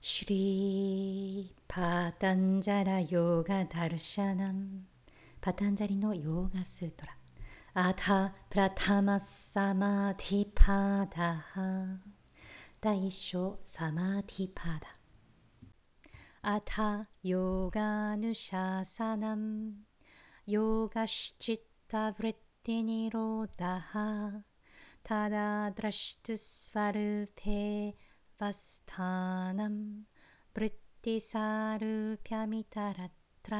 シュリーパタンジャラヨガダルシャナンパタンジャリのヨガスートラアタプラタマサマティパダハ第一章サマティパダアタヨガヌシャサナンヨガシチッタブリッティニロダハタダドラシトゥスァルペー वस्थानं वृत्तिसारूप्यमितरत्र।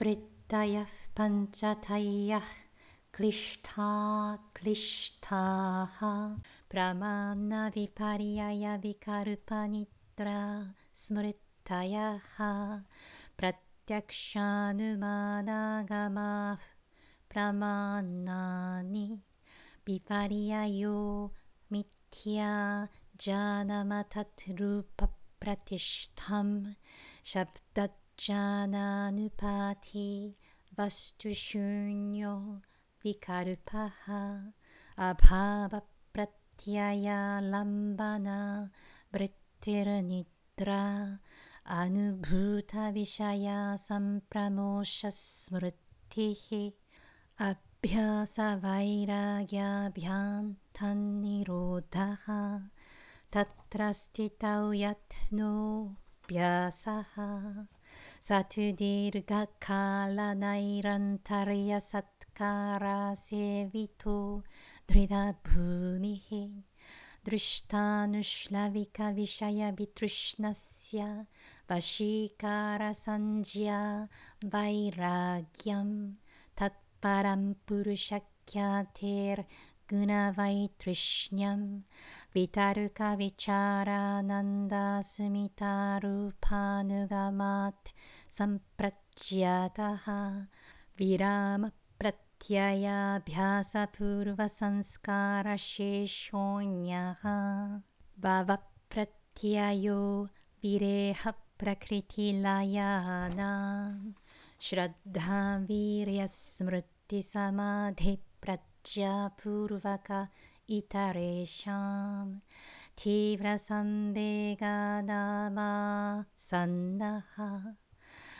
वृत्तयः पञ्चतयः क्लिष्टा क्लिष्टाः प्रमाणविपर्ययविकल्पनिद्रा स्मृतयः। प्रत्यक्षानुमानागमाः प्रमाणानि विपर्ययो मिथ्या जानमतद्रूपप्रतिष्ठं शब्दज्ञानानुपाति वस्तुशून्यो विकल्पः अभावप्रत्ययालम्बना वृत्तिर्निद्रा अनुभूतविषया सम्प्रमोषस्मृतिः अभ्यासवैराग्याभ्यान्तन्निरोधः तत्र स्थितौ यत्नोऽभ्यासः तु दीर्घकालनैरन्तर्यसत्कारासेवितो धृतभूमिः। दृष्टानुश्लविकविषयवितृष्णस्य वशीकारसंज्ञा वैराग्यं। तत्परं पुरुषख्यातेर्गुणवैतृष्ण्यं वितर्कविचारानन्दास्मितारूपानुगमात् सम्प्रज्ञातः विरामप्रत्ययाभ्यासपूर्वसंस्कारशेषोऽन्यः भवप्रत्ययो विरेहप्रकृतिलयानां Purvaka Itaresham Tivrasambegadama Sannaha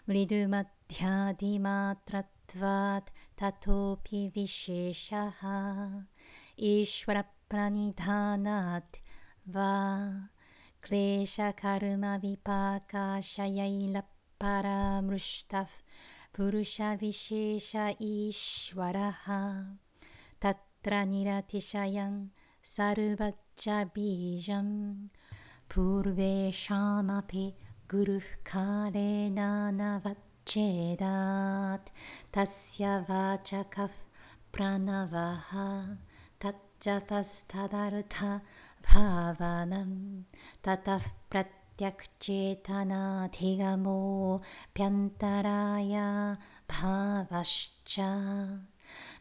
Mridumadhyadimatratvat Tatopi Visheshaha Ishwarapranidhanat Va क्लेशकर्मविपाकाशयैलपरामृष्टः पुरुषविशेष ईश्वरः तत्र निरतिशयं सर्वज्ञबीजं पूर्वेषामपि गुरुः कालेनानवच्छेदात् तस्य वाचकः प्रणवः तज्जपस्तदर्थभावनं। ततः प्रत्यक्चेतनाधिगमोऽभ्यन्तराय भावश्च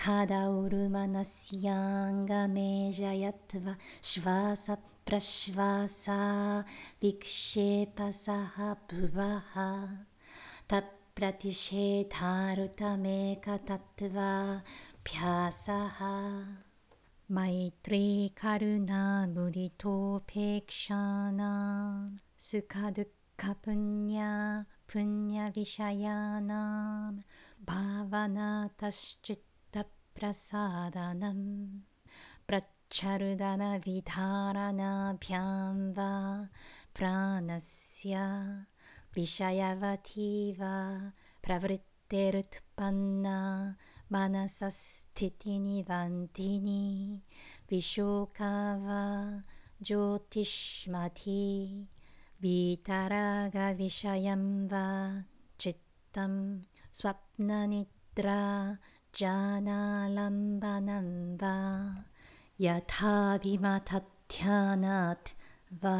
Kadaurmanasyangamejayatva Shvasa Prashvasa Vikshepasaha Bhuvaha TapratishetarutameKatattva Pyasaha Maitri Karuna Mudito Pekshana Sukadukka Punya Punya Vishayanam Bhavanataschit भावनातश्चित्तप्रसादनं प्रच्छरुदनविधारणाभ्यां वा प्राणस्य विषयवती वा प्रवृत्तिरुत्पन्ना मनसस्थितिनिबन्धिनी विशोका वा ज्योतिष्मती वीतरागविषयं वा चित्तं स्वप्ननिद्रा जानालम्बनं वा यथाभिमतध्यानात् वा।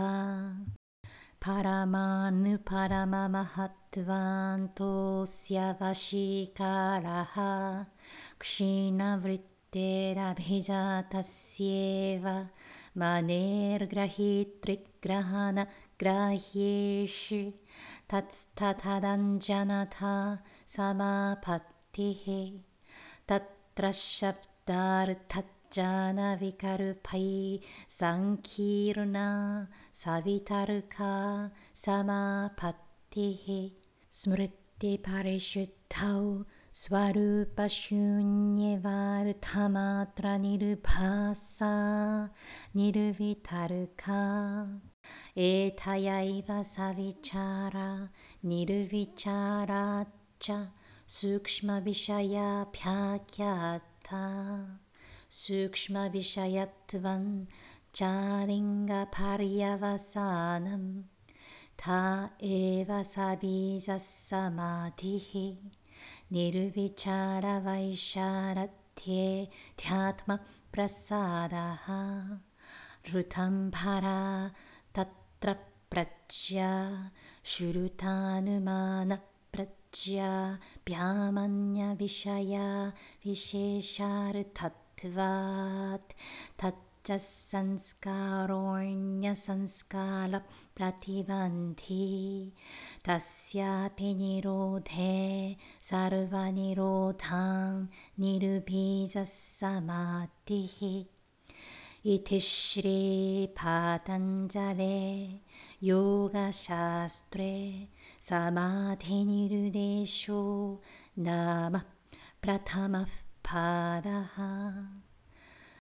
परमानुपरममहत्त्वान्तोऽस्य वशीकारः क्षीणवृत्तिर्निरोधः बुद्धेरभिजातस्येव मनेर्ग्रहीतृग्रहणग्राह्येषु तत्स्थतदञ्जनथा समापत्तिः। Tatrashabdar Tajana Vikarpai Sankirna Savitarka Samapattihi Smriti Parishuddhau Svarupashunyevardhamatra Nirubhasa Niruvitarka エタヤイバサビチャラニルビチャラチャ सूक्ष्मविषयाभ्याख्याता। सूक्ष्मविषयत्वं चालिङ्गपर्यवसानं था एव सबीजसमाधिः निर्विचारवैशारध्ये ध्यात्मप्रसादः। ऋतम्भरा तत्र प्रज्या श्रुतानुमानप्रज्या व्यामन्यविषया विशेषार्थत्वात् तच्च संस्कारोऽन्यसंस्कारप्रतिबन्धी तस्यापि निरोधे सर्वनिरोधां 이티시리 파탄자레 요가샤스트레 사마티니르데쇼 나마 프라타마 파다하.